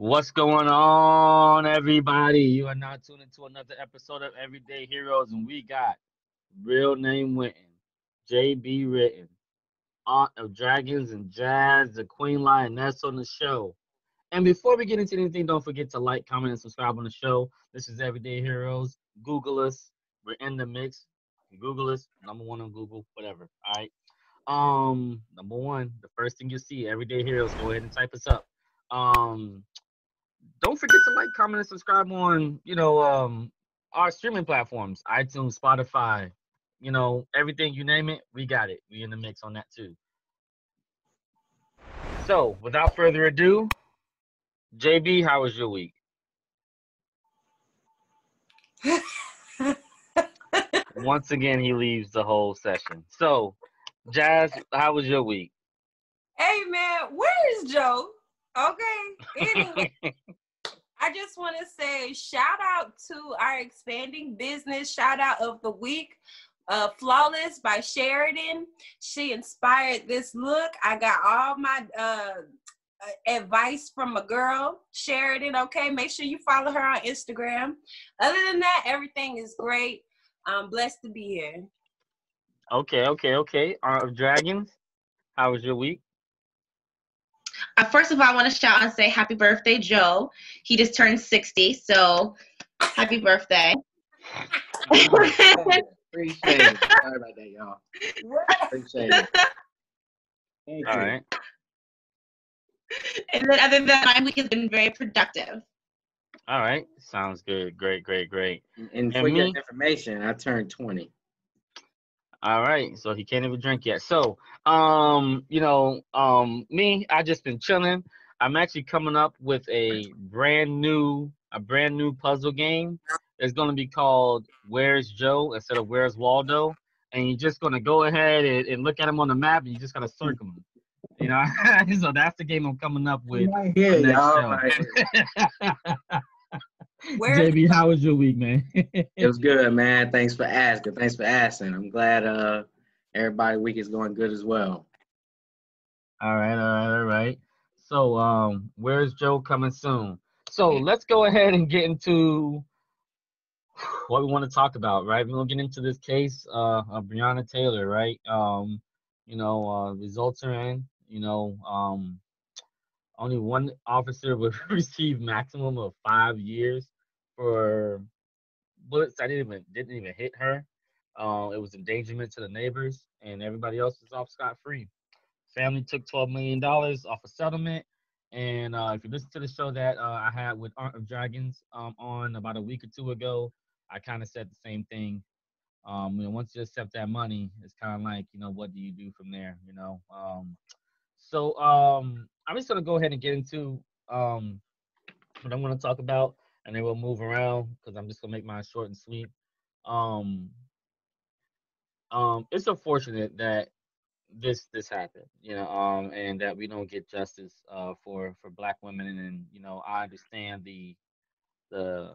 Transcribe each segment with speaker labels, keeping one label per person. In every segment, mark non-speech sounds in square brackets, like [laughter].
Speaker 1: What's going on, everybody? You are now tuned into another episode of Everyday Heroz, and we got real name Wynton, JB Written, Aunt of Dragons and Jazz, the Queen Lioness on the show. And before we get into anything, don't forget to like, comment, and subscribe on the show. This is Everyday Heroz. Google us. We're in the mix. Google us. Number one on Google, whatever. All right. Um, number one, the first thing you see, Everyday Heroz. Go ahead and type us up. Um, don't forget to like, comment, and subscribe on, you know, um, our streaming platforms, iTunes, Spotify, you know, everything you name it, we got it. We in the mix on that too. So, without further ado, JB, how was your week? [laughs] Once again, he leaves the whole session. So, Jazz, how was your week?
Speaker 2: Hey man, where is Joe? Okay. Anyway, [laughs] want to say shout out to our expanding business. Shout out of the week. Uh, Flawless by Sheridan. She inspired this look. I got all my uh, advice from a girl, Sheridan. Okay, make sure you follow her on Instagram. Other than that, everything is great. I'm blessed to be here.
Speaker 1: Okay, okay, okay. Of Dragons, how was your week?
Speaker 3: Uh, first of all, I want to shout and say happy birthday, Joe. He just turned 60, so happy birthday.
Speaker 4: Appreciate it. [laughs] Sorry about that, y'all. Appreciate it. Thank
Speaker 1: All
Speaker 4: you.
Speaker 1: right.
Speaker 3: and then other than that, my week has been very productive.
Speaker 1: All right. Sounds good. Great, great, great.
Speaker 4: And
Speaker 1: And
Speaker 4: for your information, I turned 20.
Speaker 1: All right. So he can't even drink yet. So, um, you know, um, me, I just been chilling. I'm actually coming up with a brand new, a brand new puzzle game. It's gonna be called Where's Joe instead of Where's Waldo. And you're just gonna go ahead and, and look at him on the map, and you just gotta circle him. You know, [laughs] so that's the game I'm coming up with.
Speaker 4: Right here, y'all. Right. [laughs]
Speaker 2: Where
Speaker 1: JB, how was your week, man?
Speaker 4: It was good, man. Thanks for asking. Thanks for asking. I'm glad uh everybody week is going good as well.
Speaker 1: All right, all right, all right. So, um, where's Joe coming soon? So let's go ahead and get into what we want to talk about, right? We're gonna get into this case uh, of Breonna Taylor, right? Um, you know, uh, results are in. You know, um, only one officer [laughs] would receive maximum of five years for bullets that didn't even didn't even hit her. Uh, it was endangerment to the neighbors, and everybody else was off scot free. Family took twelve million dollars off a settlement. And uh, if you listen to the show that uh, I had with Art of Dragons um, on about a week or two ago, I kind of said the same thing. Um, you know, once you accept that money, it's kind of like, you know, what do you do from there? You know. Um, so um, I'm just gonna go ahead and get into um, what I'm gonna talk about, and then we'll move around because I'm just gonna make mine short and sweet. Um, um, it's unfortunate that this this happened, you know, um, and that we don't get justice uh, for for Black women, and, and you know, I understand the the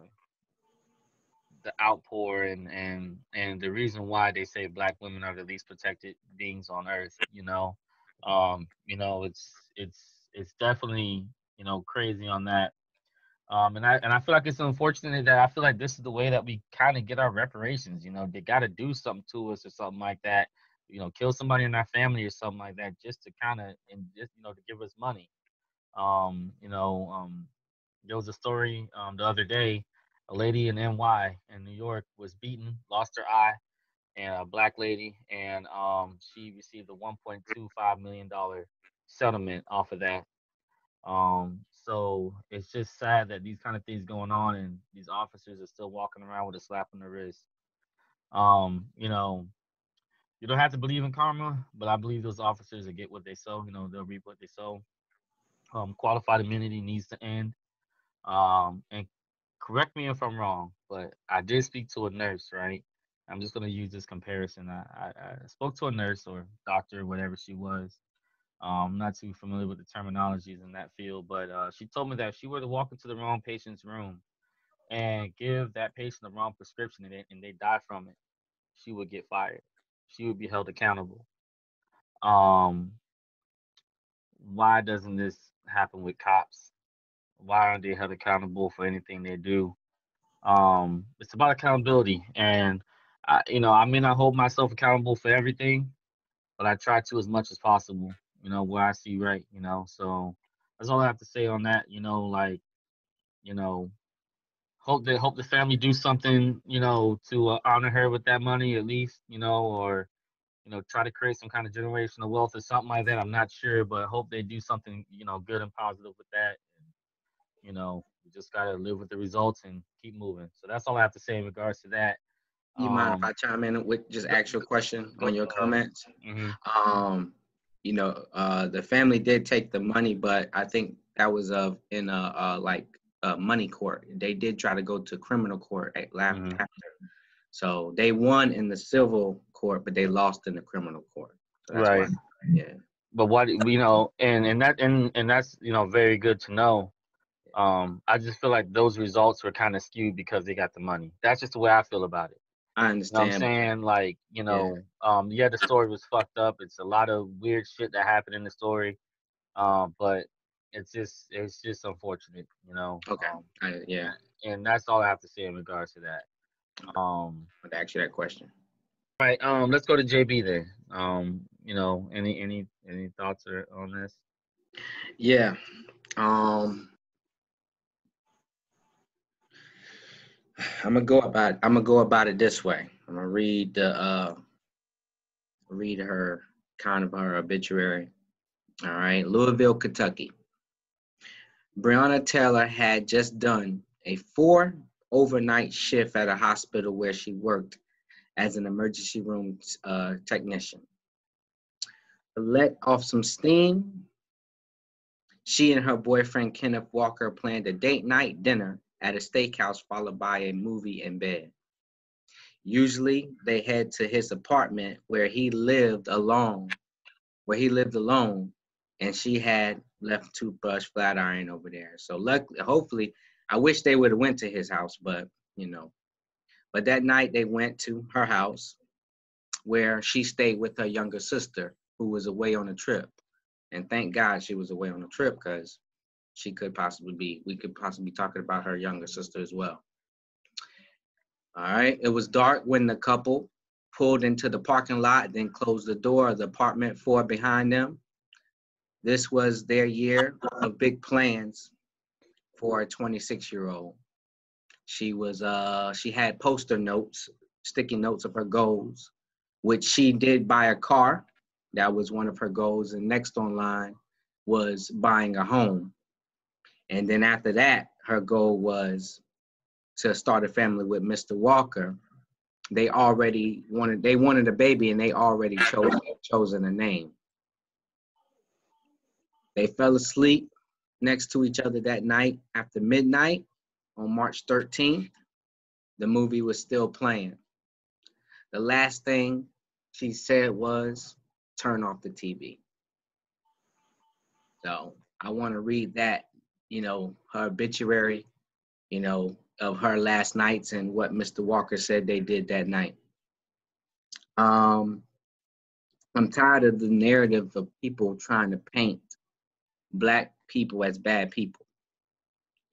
Speaker 1: the outpour and and and the reason why they say Black women are the least protected beings on earth, you know, um, you know, it's it's it's definitely you know crazy on that. Um, and I and I feel like it's unfortunate that I feel like this is the way that we kind of get our reparations. You know, they got to do something to us or something like that you know, kill somebody in our family or something like that, just to kind of and just you know to give us money. Um, you know, um, there was a story um the other day, a lady in NY in New York was beaten, lost her eye, and a black lady, and um she received a 1.25 million dollar settlement off of that. Um, so it's just sad that these kind of things going on and these officers are still walking around with a slap on the wrist. Um, you know, you don't have to believe in karma, but I believe those officers will get what they sow. You know, they'll reap what they sow. Um, qualified immunity needs to end. Um, and correct me if I'm wrong, but I did speak to a nurse, right? I'm just gonna use this comparison. I, I, I spoke to a nurse or doctor, whatever she was. Um, I'm not too familiar with the terminologies in that field, but uh, she told me that if she were to walk into the wrong patient's room and give that patient the wrong prescription and they, and they die from it, she would get fired she would be held accountable. Um, why doesn't this happen with cops? why aren't they held accountable for anything they do? Um, it's about accountability, and I, you know, I may not hold myself accountable for everything, but I try to as much as possible. You know, where I see right. You know, so that's all I have to say on that. You know, like, you know, hope that hope the family do something. You know, to uh, honor her with that money at least. You know, or you know, try to create some kind of generational wealth or something like that. I'm not sure, but hope they do something, you know, good and positive with that. And, you know, you just gotta live with the results and keep moving. So that's all I have to say in regards to that.
Speaker 4: You mind if
Speaker 1: Um,
Speaker 4: I chime in with just actual question on your comments?
Speaker 1: mhm.
Speaker 4: Um, you know, uh, the family did take the money, but I think that was uh, in a uh, like uh, money court. They did try to go to criminal court at, la-
Speaker 1: Mhm.
Speaker 4: after. So they won in the civil court, but they lost in the criminal court. So that's
Speaker 1: Right.
Speaker 4: Why, yeah.
Speaker 1: But what you know, and and that and and that's you know very good to know. Um, I just feel like those results were kind of skewed because they got the money. That's just the way I feel about it.
Speaker 4: I
Speaker 1: You know I'm saying? Like, you know, um, yeah, the story was fucked up. It's a lot of weird shit that happened in the story. Um, but it's just it's just unfortunate, you know.
Speaker 4: Okay.
Speaker 1: Um,
Speaker 4: I, yeah,
Speaker 1: and that's all I have to say in regards to that. Um
Speaker 4: to ask you that question.
Speaker 1: right, um, let's go to JB then. Um, you know, any any any thoughts on this?
Speaker 4: Yeah. Um I'm gonna go about I'm gonna go about it this way. I'm gonna read the uh read her kind of her obituary. All right, Louisville, Kentucky. Breonna Taylor had just done a four overnight shift at a hospital where she worked as an emergency room uh, technician. Let off some steam, she and her boyfriend Kenneth Walker planned a date night dinner at a steakhouse followed by a movie in bed. Usually they head to his apartment where he lived alone, where he lived alone, and she had left toothbrush flat iron over there. So luckily, hopefully, I wish they would have went to his house, but you know. But that night they went to her house where she stayed with her younger sister who was away on a trip. And thank God she was away on a trip because she could possibly be, we could possibly be talking about her younger sister as well. All right. It was dark when the couple pulled into the parking lot, then closed the door of the apartment four behind them. This was their year of big plans for a 26 year old. She was uh she had poster notes, sticky notes of her goals, which she did buy a car. That was one of her goals. And next online was buying a home. And then after that, her goal was to start a family with Mr. Walker. They already wanted they wanted a baby and they already chose chosen a name. They fell asleep next to each other that night after midnight on March 13th. The movie was still playing. The last thing she said was, turn off the TV. So I want to read that, you know, her obituary, you know, of her last nights and what Mr. Walker said they did that night. Um, I'm tired of the narrative of people trying to paint black people as bad people.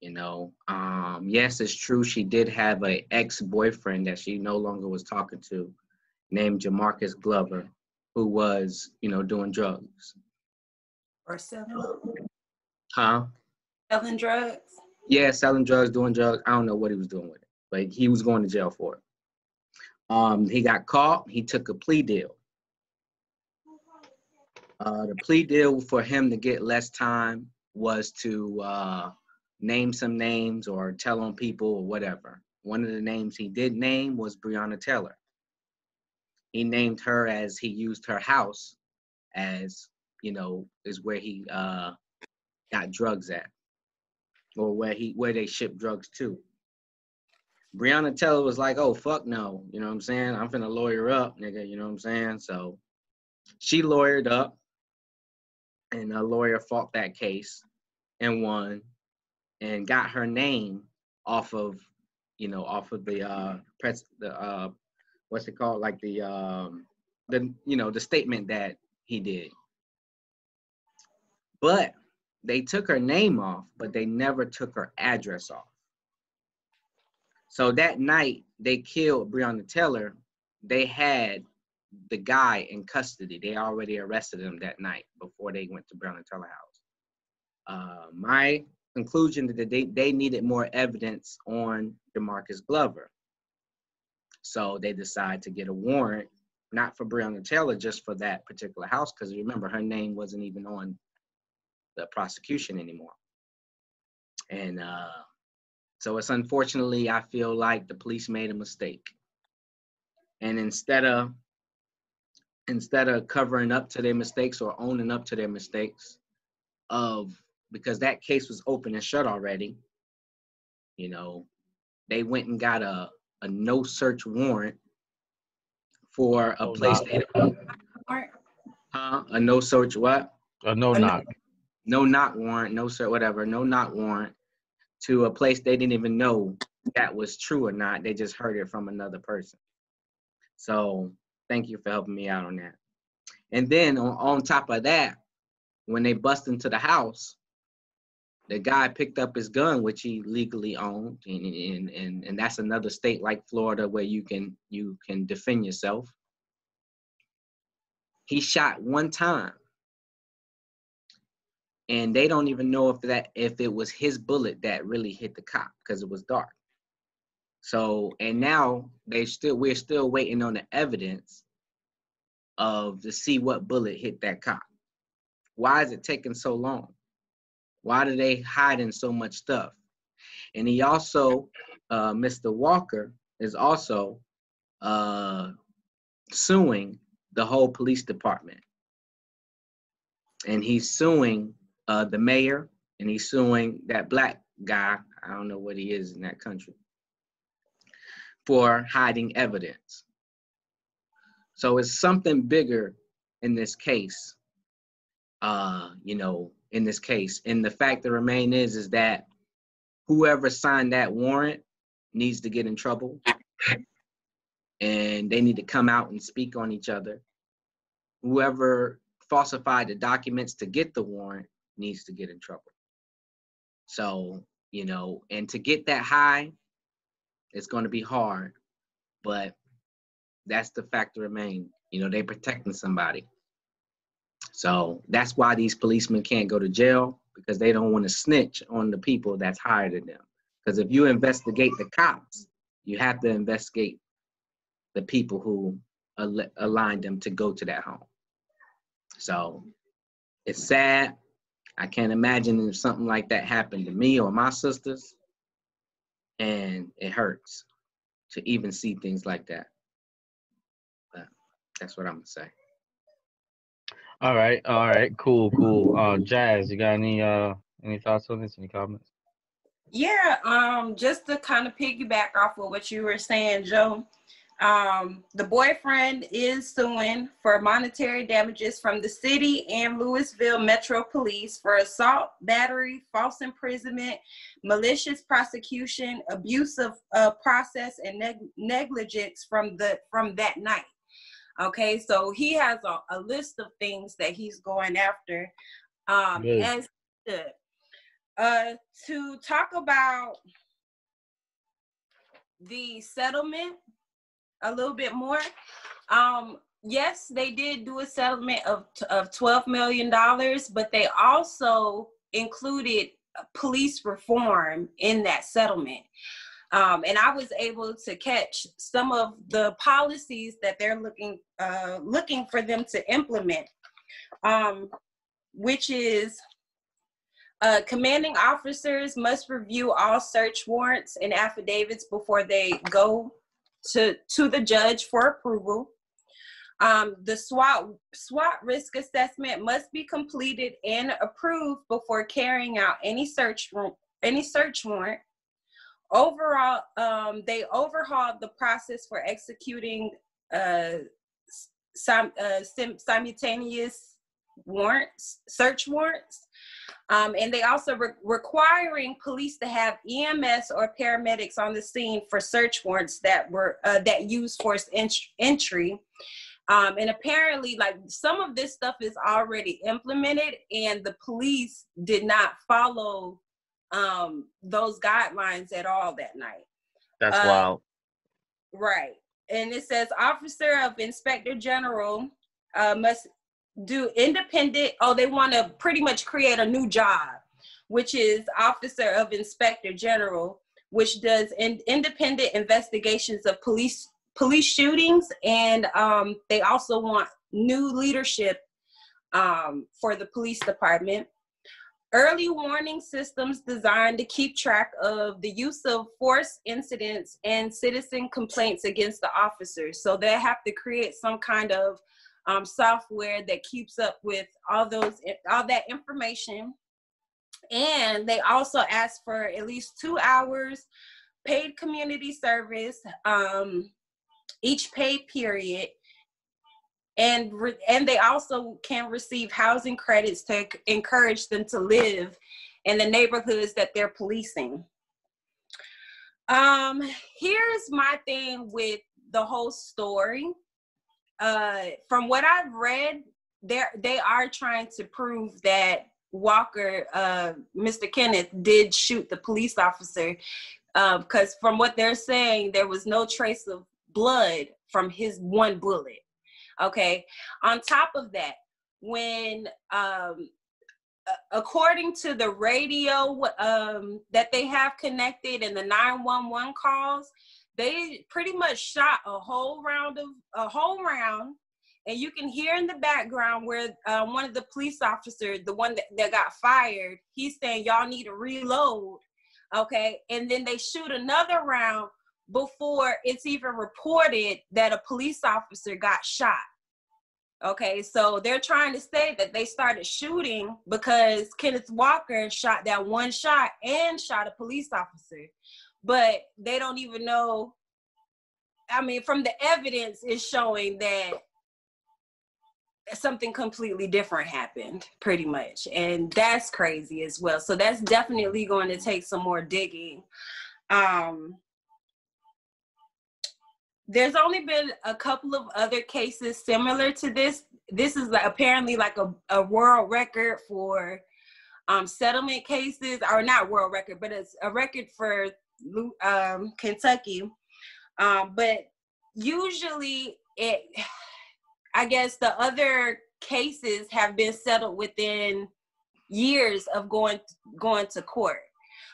Speaker 4: You know, um, yes, it's true. She did have an ex-boyfriend that she no longer was talking to, named Jamarcus Glover, who was, you know, doing drugs.
Speaker 2: Or selling,
Speaker 4: Huh?
Speaker 2: Selling drugs.
Speaker 4: Yeah, selling drugs, doing drugs. I don't know what he was doing with it, but he was going to jail for it. Um, he got caught. He took a plea deal. Uh, the plea deal for him to get less time was to uh, name some names or tell on people or whatever. One of the names he did name was Breonna Taylor. He named her as he used her house as, you know, is where he uh, got drugs at or where he where they ship drugs to. Breonna Taylor was like, "Oh fuck no," you know what I'm saying? I'm finna lawyer up, nigga. You know what I'm saying? So she lawyered up, and a lawyer fought that case and won, and got her name off of, you know, off of the uh press the uh what's it called like the um the you know the statement that he did. But they took her name off, but they never took her address off. So that night they killed Breonna Taylor, they had the guy in custody. They already arrested him that night before they went to Breonna Taylor house. Uh, my conclusion that they, they needed more evidence on Demarcus Glover. So they decide to get a warrant, not for Breonna Taylor, just for that particular house, because remember, her name wasn't even on the prosecution anymore. And uh, so it's unfortunately, I feel like the police made a mistake. And instead of instead of covering up to their mistakes or owning up to their mistakes, of because that case was open and shut already, you know, they went and got a a no search warrant for a place. They, huh? A no search what?
Speaker 1: A no knock
Speaker 4: no knock warrant, no sir, whatever, no knock warrant to a place they didn't even know that was true or not. They just heard it from another person. So thank you for helping me out on that. And then on, on top of that, when they bust into the house, the guy picked up his gun, which he legally owned, and, and, and, and that's another state like Florida where you can you can defend yourself. He shot one time and they don't even know if that if it was his bullet that really hit the cop because it was dark. So and now they still we're still waiting on the evidence of to see what bullet hit that cop. Why is it taking so long? Why do they hiding so much stuff? And he also uh, mr walker is also uh, suing the whole police department. And he's suing uh, the mayor, and he's suing that black guy. I don't know what he is in that country for hiding evidence. So it's something bigger in this case. Uh, you know, in this case, and the fact that remain is is that whoever signed that warrant needs to get in trouble, and they need to come out and speak on each other. Whoever falsified the documents to get the warrant needs to get in trouble. So, you know, and to get that high, it's going to be hard, but that's the fact remain. You know, they protecting somebody. So that's why these policemen can't go to jail because they don't want to snitch on the people that's higher than them. Because if you investigate the cops, you have to investigate the people who al- aligned them to go to that home. So it's sad, I can't imagine if something like that happened to me or my sisters. And it hurts to even see things like that. But that's what I'm gonna say.
Speaker 1: All right, all right, cool, cool. Uh, Jazz, you got any uh any thoughts on this? Any comments?
Speaker 2: Yeah, um, just to kind of piggyback off of what you were saying, Joe. Um, the boyfriend is suing for monetary damages from the city and Louisville Metro Police for assault, battery, false imprisonment, malicious prosecution, abuse of uh, process, and neg- negligence from the from that night. Okay, so he has a, a list of things that he's going after. Um, as to, uh, to talk about the settlement a little bit more. Um, yes, they did do a settlement of of twelve million dollars, but they also included police reform in that settlement. Um, and I was able to catch some of the policies that they're looking uh, looking for them to implement, um, which is uh, commanding officers must review all search warrants and affidavits before they go to, to the judge for approval. Um, the SWAT, SWAT risk assessment must be completed and approved before carrying out any search, any search warrant. Overall, um, they overhauled the process for executing uh, sim, uh, sim, simultaneous warrants, search warrants. Um, and they also re- requiring police to have EMS or paramedics on the scene for search warrants that were uh, that use force ent- entry, Um, and apparently, like some of this stuff is already implemented, and the police did not follow um, those guidelines at all that night.
Speaker 1: That's
Speaker 2: Uh,
Speaker 1: wild.
Speaker 2: Right. And it says Officer of Inspector General uh, must do independent. Oh, they want to pretty much create a new job, which is Officer of Inspector General, which does in, independent investigations of police police shootings, and um, they also want new leadership um, for the police department. Early warning systems designed to keep track of the use of force incidents and citizen complaints against the officers. So they have to create some kind of um, software that keeps up with all those all that information. And they also ask for at least two hours paid community service um, each pay period and re- and they also can receive housing credits to encourage them to live in the neighborhoods that they're policing. Um, here's my thing with the whole story. Uh, from what I've read, they they are trying to prove that Walker, uh, Mr. Kenneth, did shoot the police officer Um, because from what they're saying, there was no trace of blood from his one bullet. Okay. On top of that, when um, according to the radio um, that they have connected and the 911 calls, they pretty much shot a whole round of a whole round. And you can hear in the background where uh, one of the police officers, the one that, that got fired, he's saying, Y'all need to reload. Okay. And then they shoot another round before it's even reported that a police officer got shot. Okay, so they're trying to say that they started shooting because Kenneth Walker shot that one shot and shot a police officer, but they don't even know. I mean, from the evidence is showing that something completely different happened, pretty much, and that's crazy as well. So that's definitely going to take some more digging. Um, there's only been a couple of other cases similar to this. This is like apparently like a, a world record for um, settlement cases, or not world record, but it's a record for um, Kentucky. Um, but usually, it, I guess, the other cases have been settled within years of going going to court.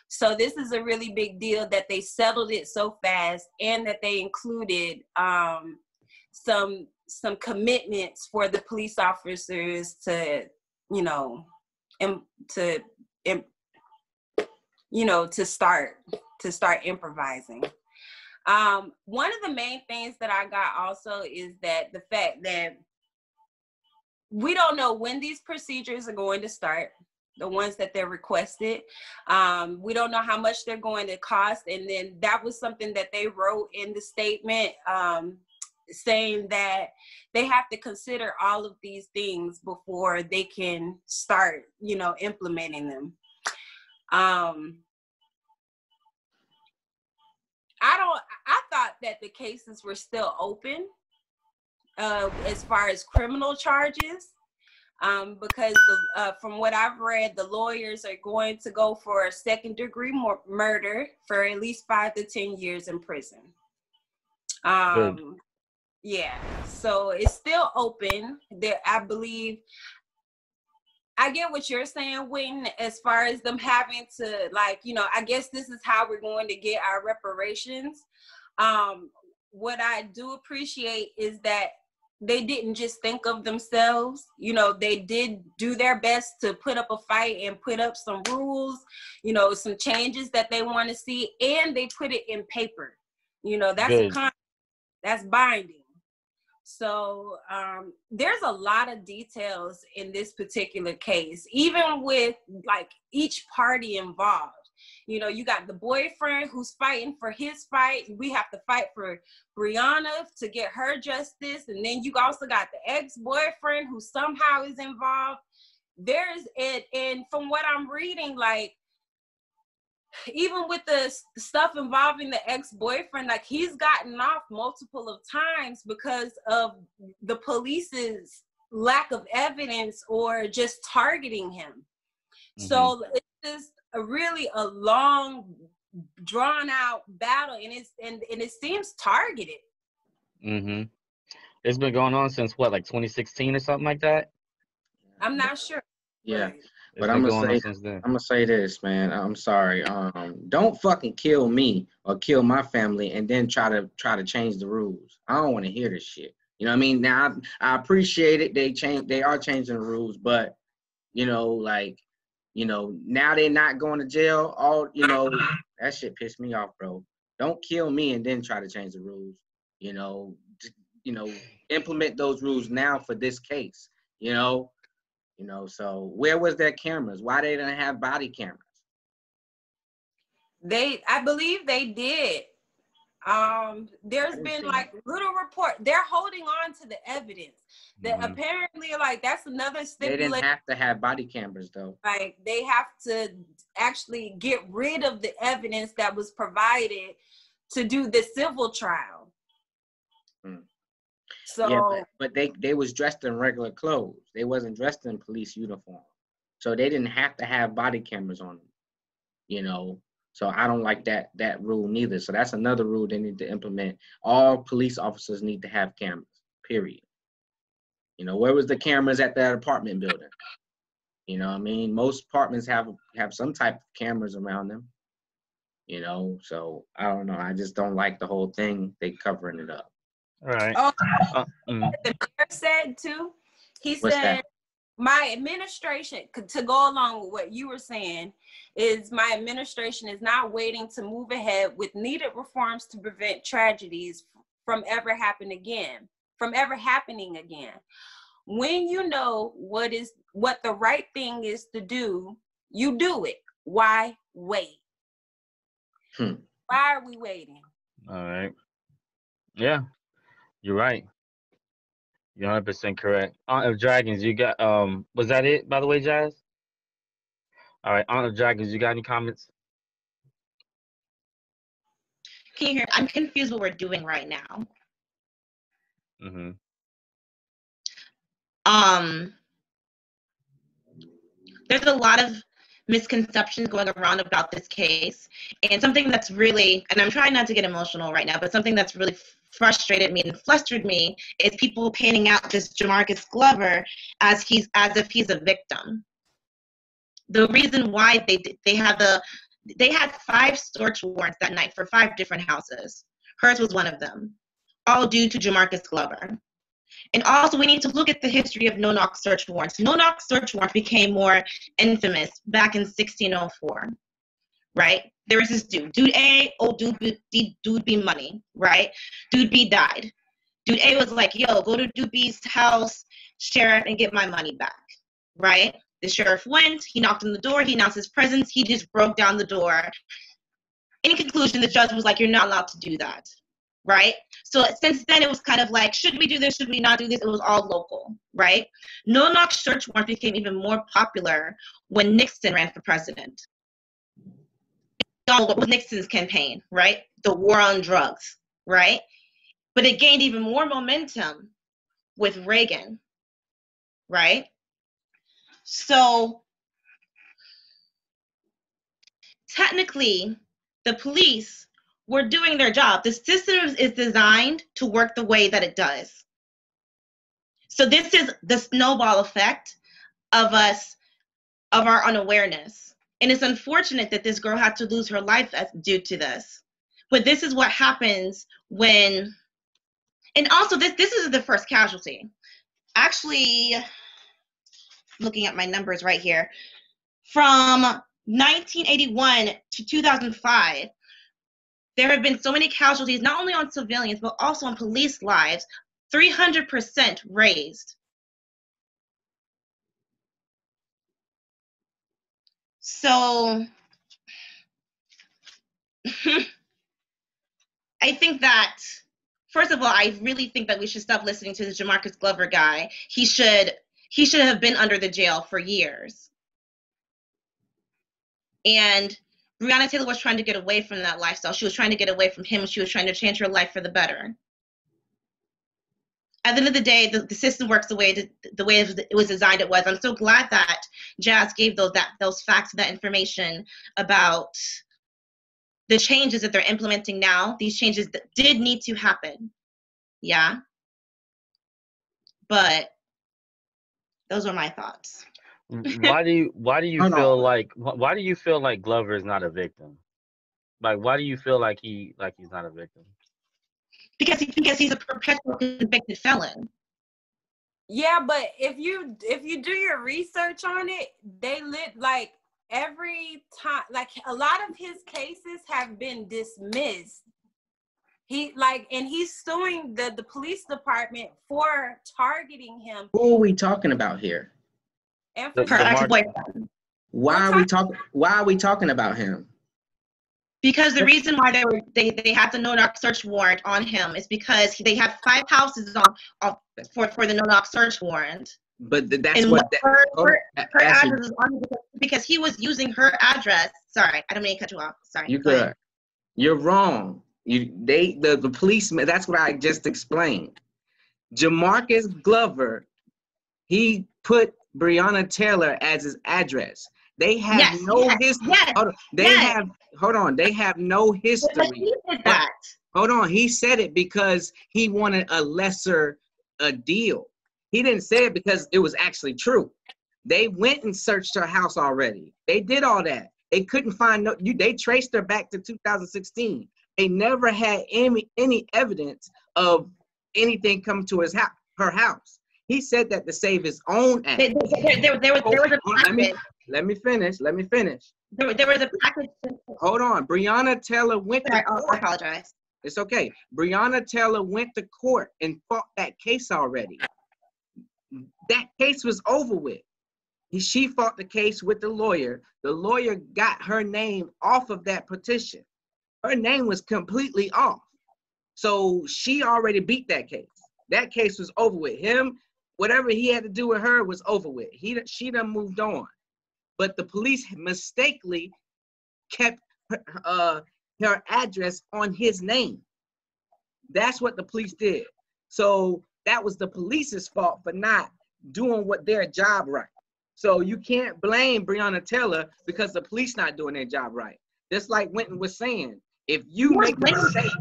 Speaker 2: So this is a really big deal that they settled it so fast and that they included um, some some commitments for the police officers to, you know, im- to im- you know to start to start improvising. Um, one of the main things that I got also is that the fact that we don't know when these procedures are going to start the ones that they're requested. Um, we don't know how much they're going to cost. And then that was something that they wrote in the statement um, saying that they have to consider all of these things before they can start, you know, implementing them. Um, I don't, I thought that the cases were still open uh, as far as criminal charges um, because the, uh, from what I've read, the lawyers are going to go for a second degree mur- murder for at least five to 10 years in prison. Um, yeah, so it's still open. There, I believe. I get what you're saying, Wayne, as far as them having to, like, you know, I guess this is how we're going to get our reparations. Um, what I do appreciate is that they didn't just think of themselves. You know they did do their best to put up a fight and put up some rules you know some changes that they want to see and they put it in paper. You know that's a con- that's binding so um, there's a lot of details in this particular case even with like each party involved you know you got the boyfriend who's fighting for his fight we have to fight for Breonna to get her justice. And then you also got the ex-boyfriend who somehow is involved. There's it, and from what I'm reading, like even with the stuff involving the ex-boyfriend like he's gotten off multiple of times because of the police's lack of evidence or just targeting him so it's just a really a long drawn out battle and it's and, and it seems targeted
Speaker 1: Mm-hmm. It's been going on since what, like 2016 or something like that.
Speaker 2: i'm not sure
Speaker 4: Yeah.
Speaker 2: Right.
Speaker 4: But I'ma
Speaker 1: going
Speaker 4: say-
Speaker 1: on since then.
Speaker 4: I'm gonna say this, man. I'm sorry. Um, don't fucking kill me or kill my family and then try to try to change the rules. I don't want to hear this shit. You know what I mean? Now I, I appreciate it. They change. They are changing the rules, but you know, like, you know, now they're not going to jail. All you know, that shit pissed me off, bro. Don't kill me and then try to change the rules. You know, you know, implement those rules now for this case. You know, you know. So where was their cameras? Why they didn't have body cameras?
Speaker 2: They, I believe they did. Um, there's been like little report. They're holding on to the evidence. That
Speaker 1: Mhm.
Speaker 2: apparently, like that's another thing.
Speaker 4: They didn't have to have body cameras though.
Speaker 2: Like they have to actually get rid of the evidence that was provided to do the civil trial.
Speaker 4: Hmm.
Speaker 2: So
Speaker 4: yeah, but, but they they was dressed in regular clothes. They wasn't dressed in police uniform, so they didn't have to have body cameras on them. You know, so I don't like that that rule neither. So that's another rule they need to implement. All police officers need to have cameras. Period. You know, where was the cameras at that apartment building? You know, what I mean, most apartments have have some type of cameras around them. You know, so I don't know. I just don't like the whole thing. They covering it up.
Speaker 1: All right.
Speaker 2: Oh.
Speaker 1: Uh, mm,
Speaker 2: the mayor said too. He
Speaker 4: What's
Speaker 2: said,
Speaker 4: that?
Speaker 2: "My administration, to go along with what you were saying, is my administration is not waiting to move ahead with needed reforms to prevent tragedies from ever happen again, from ever happening again. When you know what is what the right thing is to do, you do it. Why wait?
Speaker 4: Hmm.
Speaker 2: Why are we waiting?
Speaker 1: all right. Yeah, you're right. You're 100 percent correct. Aunt of Dragons, you got um. Was that it? By the way, Jazz. All right, Aunt of Dragons, you got any comments?
Speaker 3: Can you hear? I'm confused what we're doing right now.
Speaker 1: Mm-hmm.
Speaker 3: Um, there's a lot of misconceptions going around about this case, and something that's really, and I'm trying not to get emotional right now, but something that's really frustrated me and flustered me is people painting out this Jamarcus Glover as he's as if he's a victim. The reason why they they have the they had five search warrants that night for five different houses. Hers was one of them, all due to Jamarcus Glover. And also, we need to look at the history of no-knock search warrants. No-knock search warrants became more infamous back in 1604, right? There was this dude, dude A, oh, dude B, dude B money, right? Dude B died. Dude A was like, yo, go to dude B's house, sheriff, and get my money back, right? The sheriff went, he knocked on the door, he announced his presence, he just broke down the door. In conclusion, the judge was like, you're not allowed to do that, right? So since then, it was kind of like, should we do this? Should we not do this? It was all local, right? No knock search warrants became even more popular when Nixon ran for president. Was Nixon's campaign, right? The war on drugs, right? But it gained even more momentum with Reagan, right? So technically, the police were doing their job. The system is designed to work the way that it does. So this is the snowball effect of us, of our unawareness. And it's unfortunate that this girl had to lose her life due to this. But this is what happens when, and also this this is the first casualty. Actually, looking at my numbers right here, from 1981 to 2005, there have been so many casualties, not only on civilians, but also on police lives, 300% raised. So, [laughs] I think that, first of all, I really think that we should stop listening to the Jamarcus Glover guy. He should he should have been under the jail for years. And Breonna Taylor was trying to get away from that lifestyle. She was trying to get away from him. She was trying to change her life for the better. At the end of the day, the, the system works the way it, the way it was designed. It was. I'm so glad that Jazz gave those that those facts, that information about the changes that they're implementing now. These changes that did need to happen. Yeah. But those are my thoughts. [laughs]
Speaker 1: why do you why do you feel like why do you feel like Glover is not a victim? Like why do you feel like he like he's not a victim?
Speaker 3: Because he because he's a perpetual convicted felon.
Speaker 2: Yeah, but if you if you do your research on it, they lit like every time like a lot of his cases have been dismissed. He like and he's suing the the police department for targeting him.
Speaker 4: Who are we talking about here?
Speaker 2: And
Speaker 3: her ex-boyfriend.
Speaker 4: Why are we talking? Why are we talking about him?
Speaker 3: Because the reason why they were they, they had the no knock search warrant on him is because they have five houses on, on for for the no knock search warrant.
Speaker 4: But that's and what that,
Speaker 3: her, oh, her, her address is on because, because he was using her address. Sorry, I don't mean to cut you off. Sorry.
Speaker 4: You could. You're wrong. You they the the policeman. That's what I just explained. Jamarcus Glover, he put Breonna Taylor as his address. They have yes, no yes, history. Yes, hold on. They have hold on. They have no history.
Speaker 3: But He did that.
Speaker 4: Hold on. He said it because he wanted a lesser a deal. He didn't say it because it was actually true. They went and searched her house already. They did all that. They couldn't find no. You, they traced her back to 2016. They never had any any evidence of anything coming to his house, her house. He said that to save his own ass.
Speaker 3: There, there, there, there was, there was a
Speaker 4: oh, me, let me finish. Let me finish.
Speaker 3: There, there was a package.
Speaker 4: Hold on. Breonna Taylor went
Speaker 3: Sorry, to oh, court. I apologize.
Speaker 4: It's okay. Breonna Taylor went to court and fought that case already. That case was over with. She fought the case with the lawyer. The lawyer got her name off of that petition. Her name was completely off. So she already beat that case. That case was over with. Him whatever he had to do with her was over with. He she done moved on, but the police mistakenly kept her, uh, her address on his name. That's what the police did. So that was the police's fault for not doing what their job right. So you can't blame Breonna Taylor because the police not doing their job right. Just like Wynton was saying, if you make a mistake,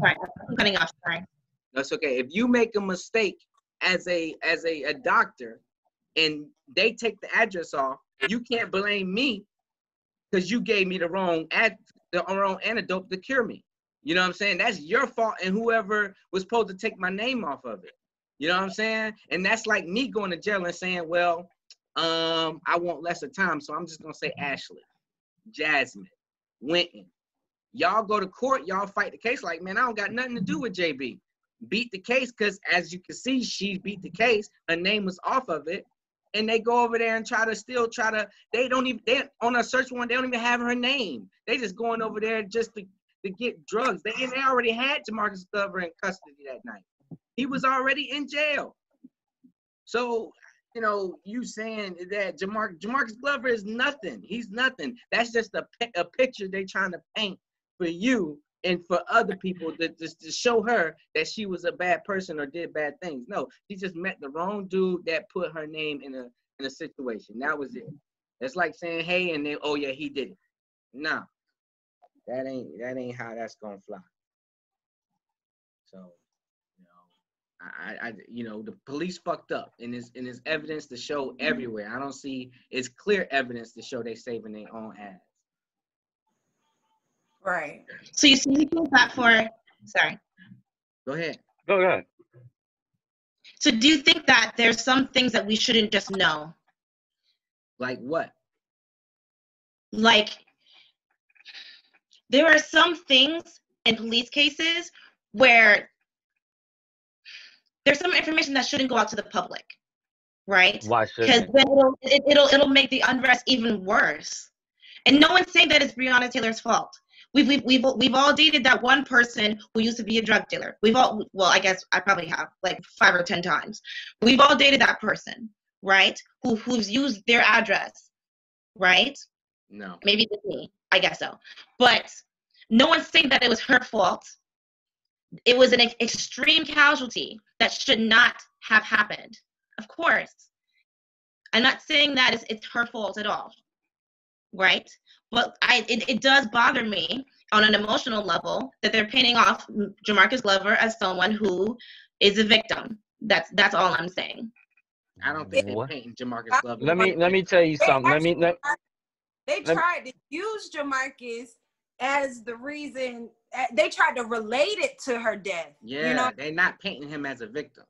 Speaker 3: cutting off. Sorry.
Speaker 4: That's okay. If you make a mistake as a as a, a doctor and they take the address off, you can't blame me because you gave me the wrong ad the wrong antidote to cure me. You know what I'm saying? That's your fault and whoever was supposed to take my name off of it. You know what I'm saying? And that's like me going to jail and saying, well, um, I want lesser time, so I'm just gonna say Ashley, Jasmine, Wynton. Y'all go to court, y'all fight the case like, man, I don't got nothing to do with JB beat the case because as you can see, she beat the case. Her name was off of it. And they go over there and try to still try to, they don't even, they on a search warrant, they don't even have her name. They just going over there just to, to get drugs. They, they already had Jamarcus Glover in custody that night. He was already in jail. So, you know, you saying that Jamar, Jamarcus Glover is nothing. He's nothing. That's just a, a picture they trying to paint for you and for other people to just to show her that she was a bad person or did bad things. No, she just met the wrong dude that put her name in a in a situation. That was it. It's like saying, hey, and then oh yeah, he did it. No. That ain't that ain't how that's gonna fly. So, you know, I, I you know, the police fucked up and there's and there's evidence to show everywhere. I don't see it's clear evidence to show they saving their own ass.
Speaker 2: Right.
Speaker 3: So you see that for sorry.
Speaker 4: Go ahead.
Speaker 1: Go ahead.
Speaker 3: So do you think that there's some things that we shouldn't just know?
Speaker 4: Like what?
Speaker 3: Like there are some things in police cases where there's some information that shouldn't go out to the public, right?
Speaker 1: Why
Speaker 3: should? Because then it'll, it, will it it'll make the unrest even worse. And no one's saying that it's Breonna Taylor's fault. We've, we've, we've, we've all dated that one person who used to be a drug dealer. We've all, well, I guess I probably have like five or 10 times. We've all dated that person, right? Who, who's used their address, right?
Speaker 4: No.
Speaker 3: Maybe it's me. I guess so. But no one's saying that it was her fault. It was an extreme casualty that should not have happened. Of course. I'm not saying that it's, it's her fault at all. Right? But I it, it does bother me on an emotional level that they're painting off Jamarcus Glover as someone who is a victim. That's that's all I'm saying.
Speaker 4: I don't think they're painting Jamarcus Glover.
Speaker 1: Let me let me tell you something. Let me let,
Speaker 2: They
Speaker 1: Lem-
Speaker 2: tried to use Jamarcus as the reason. uh, They tried to relate it to her death.
Speaker 4: Yeah,
Speaker 2: You know,
Speaker 4: they're not painting him as a victim.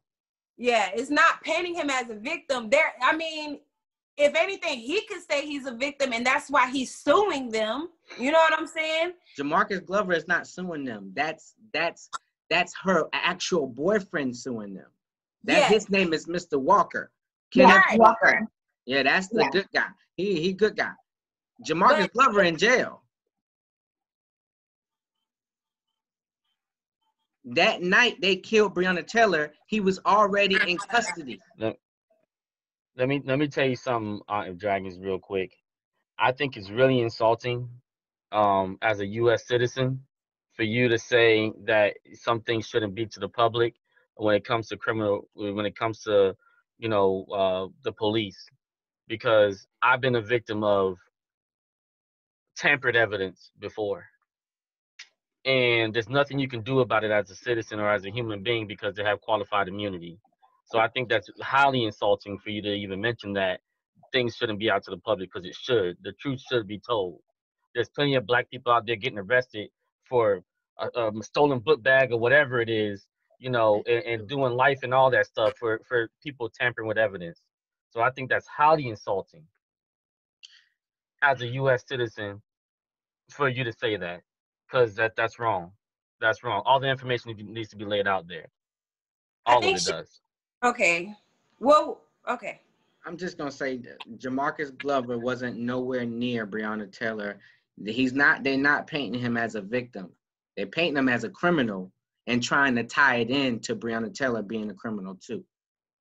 Speaker 2: yeah, it's not painting him as a victim. There, I mean, if anything, he could say he's a victim, and that's why he's suing them. You know what I'm saying?
Speaker 4: Jamarcus Glover is not suing them. That's that's that's her actual boyfriend suing them. That
Speaker 2: Yes.
Speaker 4: his name is Mr. Walker.
Speaker 3: Kenneth
Speaker 2: Right.
Speaker 3: Walker.
Speaker 4: Yeah, that's the
Speaker 3: Yeah.
Speaker 4: good guy. He he good guy. Jamarcus
Speaker 2: But-
Speaker 4: Glover in jail. That night they killed Breonna Taylor. He was already in custody.
Speaker 1: Let me let me tell you something, Aunt of Dragons, real quick. I think it's really insulting, um, as a U.S. citizen, for you to say that some things shouldn't be to the public when it comes to criminal, when it comes to, you know, uh, the police, because I've been a victim of tampered evidence before, and there's nothing you can do about it as a citizen or as a human being because they have qualified immunity. So I think that's highly insulting for you to even mention that things shouldn't be out to the public because it should. The truth should be told. There's plenty of black people out there getting arrested for a, a stolen book bag or whatever it is, you know, and, and doing life and all that stuff for for people tampering with evidence. So I think that's highly insulting as a U.S. citizen for you to say that because that that's wrong. That's wrong. All the information needs to be laid out there. All of it
Speaker 2: she-
Speaker 1: does.
Speaker 2: Okay. Well, okay.
Speaker 4: I'm just gonna say Jamarcus Glover wasn't nowhere near Breonna Taylor. He's not. They're not painting him as a victim. They're painting him as a criminal and trying to tie it in to Breonna Taylor being a criminal too.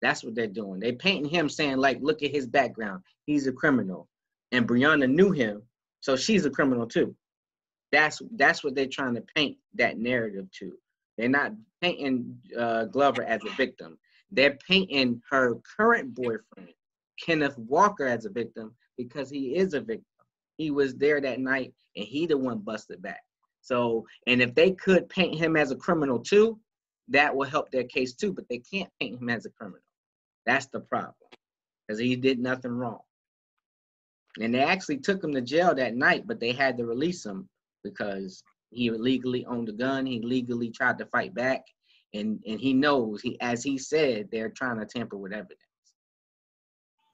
Speaker 4: That's what they're doing. They painting him saying like, look at his background. He's a criminal, and Breonna knew him, so she's a criminal too. That's that's what they're trying to paint that narrative to. They're not painting uh, Glover as a victim. They're painting her current boyfriend, Kenneth Walker, as a victim because he is a victim. He was there that night and he the one busted back. So, and if they could paint him as a criminal too, that will help their case too, but they can't paint him as a criminal. That's the problem because he did nothing wrong. And they actually took him to jail that night, but they had to release him because he illegally owned a gun. He legally tried to fight back and and he knows he as he said they're trying to tamper with evidence.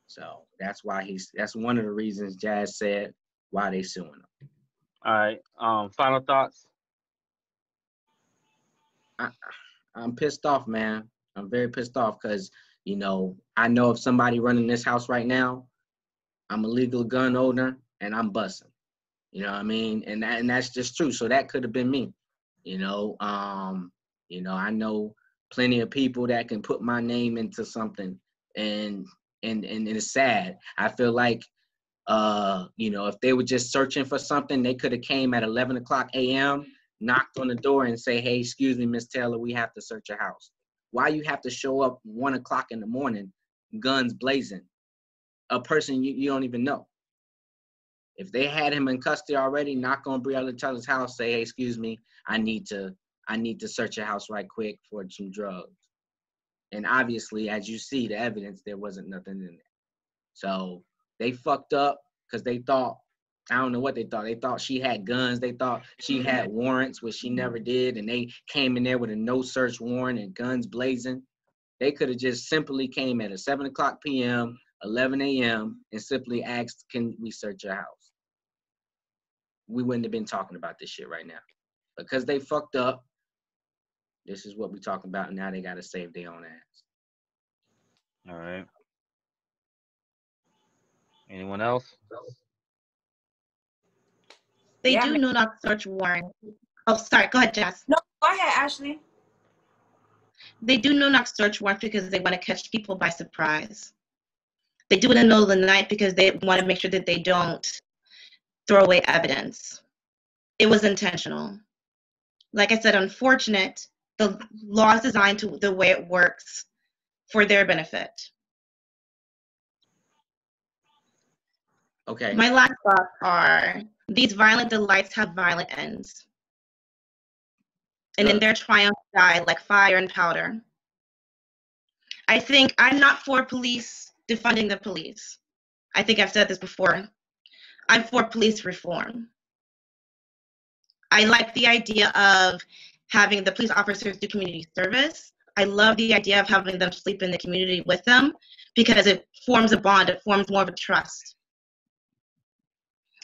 Speaker 4: So that's why he's that's one of the reasons jazz said why they suing him.
Speaker 1: All right. Um, final thoughts.
Speaker 4: I, i'm pissed off man. I'm very pissed off because you know i know if somebody running this house right now i'm a legal gun owner and i'm busting you know what i mean? And that, and that's just true. So that could have been me you know? Um you know i know plenty of people that can put my name into something and and and it's sad. I feel like uh you know if they were just searching for something they could have came at 11 o'clock am knocked on the door and say hey excuse me miss taylor we have to search your house. Why you have to show up one o'clock in the morning guns blazing? A person you, you don't even know. If they had him in custody already knock on Breonna Taylor's house say hey excuse me i need to i need to search your house right quick for some drugs and obviously as you see the evidence there wasn't nothing in there so they fucked up because they thought I don't know what they thought. They thought she had guns. They thought she had warrants, which she never did. And they came in there with a no search warrant and guns blazing. They could have just simply came at a 7 o'clock p.m., 11 a.m., and simply asked, Can we search your house? We wouldn't have been talking about this shit right now. Because they fucked up, this is what we're talking about. And now they got to save their own ass.
Speaker 1: All right. Anyone else?
Speaker 3: They
Speaker 2: Yeah,
Speaker 3: do
Speaker 2: ma-
Speaker 3: no knock search warrant. Oh, sorry. Go ahead, Jess.
Speaker 2: No, go ahead, Ashley.
Speaker 3: They do no knock search warrant because they want to catch people by surprise. They do it in the middle of the night because they want to make sure that they don't throw away evidence. It was intentional. Like I said, unfortunate. The law is designed to the way it works for their benefit.
Speaker 4: Okay.
Speaker 3: My last thoughts are these violent delights have violent ends. And in
Speaker 4: uh.
Speaker 3: their triumph die like fire and powder. I think I'm not for police defunding the police. I think I've said this before. I'm for police reform. I like the idea of having the police officers do community service. I love the idea of having them sleep in the community with them because it forms a bond, it forms more of a trust.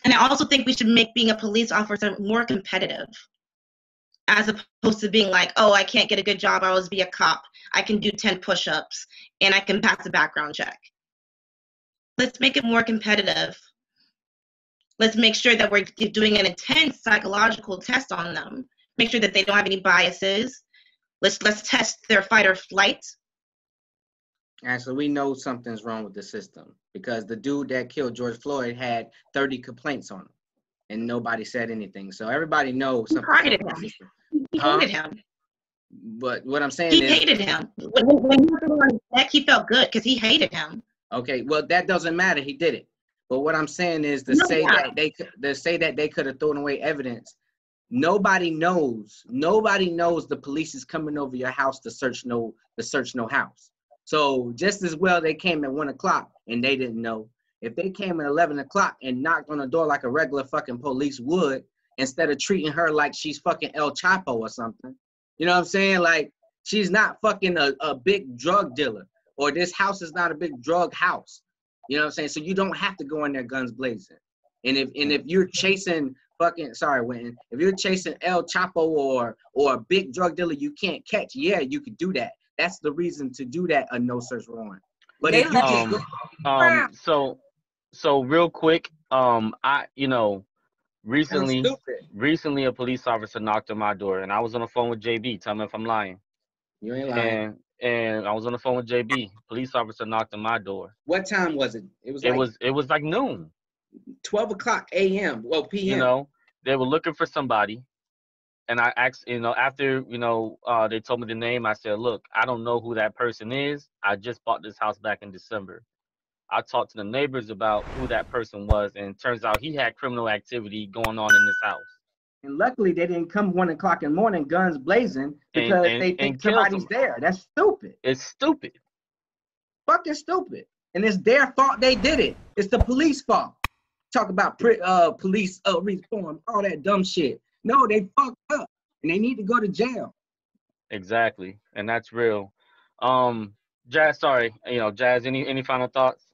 Speaker 3: And I also think we should make being a police officer more competitive as opposed to being like, oh, I can't get a good job, I'll always be a cop. I can do 10 push ups and I can pass a background check. Let's make it more competitive. Let's make sure that we're doing an intense psychological test on them. Make sure that they don't have any biases. Let's let's test their fight or flight.
Speaker 4: Actually, we know something's wrong with the system because the dude that killed George Floyd had 30 complaints on him, and nobody said anything. So everybody knows
Speaker 3: He targeted
Speaker 4: with the
Speaker 3: him. He hated him.
Speaker 4: But what I'm saying is,
Speaker 3: He
Speaker 4: is,
Speaker 3: hated him. When, he was on his neck, he felt good because he hated him.
Speaker 4: okay, well that doesn't matter. He did it. But what I'm saying is to
Speaker 3: No,
Speaker 4: say that they to say that they could have thrown away evidence. Nobody knows. Nobody knows the police is coming over your house to search no to search no house. So just as well they came at one o'clock and they didn't know. If they came at eleven o'clock and knocked on the door like a regular fucking police would, instead of treating her like she's fucking El Chapo or something, you know what I'm saying? Like she's not fucking a, a big drug dealer, or this house is not a big drug house. You know what I'm saying? So you don't have to go in there guns blazing. And if and if you're chasing fucking sorry, Wynton, if you're chasing El Chapo or or a big drug dealer you can't catch, yeah, you could do that. That's the reason to do that a no search warrant. But
Speaker 2: They
Speaker 4: if you just
Speaker 1: Um,
Speaker 4: go-
Speaker 1: um, so, so real quick, um, I, you know, recently, recently a police officer knocked on my door, and I was on the phone with JB. Tell me if I'm lying.
Speaker 4: You ain't lying.
Speaker 1: And and I was on the phone with JB. Police officer knocked on my door.
Speaker 4: what time was it? It was
Speaker 1: It
Speaker 4: like
Speaker 1: was it was like noon.
Speaker 4: 12 o'clock a.m. Well, p.m.
Speaker 1: You know, they were looking for somebody, and I asked, you know, after you know, uh, they told me the name. I said, look, I don't know who that person is. I just bought this house back in December. I talked to the neighbors about who that person was, and it turns out he had criminal activity going on in this house.
Speaker 4: And luckily, they didn't come one o'clock in the morning, guns blazing, because
Speaker 1: and-
Speaker 4: they think somebody's
Speaker 1: them.
Speaker 4: there. That's stupid.
Speaker 1: It's stupid.
Speaker 4: Fucking stupid. And it's their fault they did it. It's the police fault. Talk about pri- uh, police uh, reform, all that dumb shit. No, they fucked up, and they need to go to jail.
Speaker 1: Exactly, and that's real. Um, Jazz, sorry, you know, Jazz. Any any final thoughts?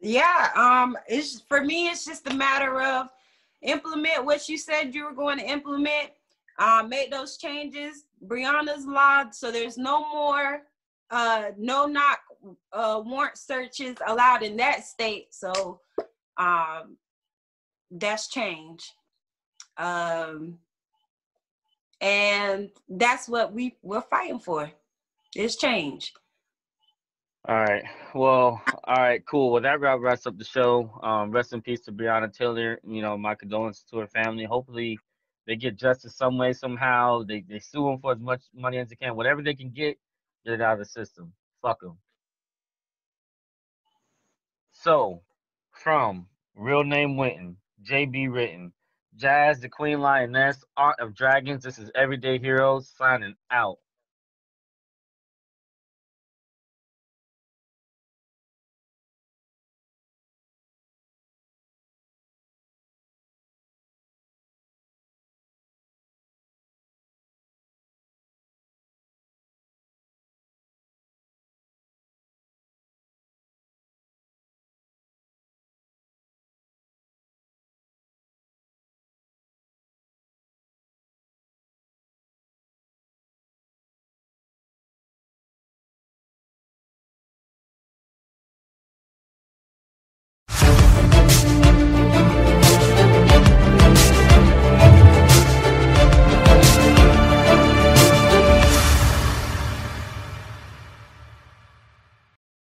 Speaker 2: Yeah, um, it's for me. It's just a matter of implement what you said you were going to implement. Uh, make those changes. Breonna's law, so there's no more uh, no knock uh, warrant searches allowed in that state. So um, that's change. Um, and that's what we we're fighting for. Is change.
Speaker 1: All right. Well, all right, cool. Well, that wraps up the show. Um, rest in peace to Breonna Taylor. You know, my condolences to her family. Hopefully, they get justice some way, somehow. They they sue them for as much money as they can. Whatever they can get, get it out of the system. Fuck them. So, from real name Wynton, JB Written, Jazz the Queen Lioness, Art of Dragons. This is Everyday Heroz signing out.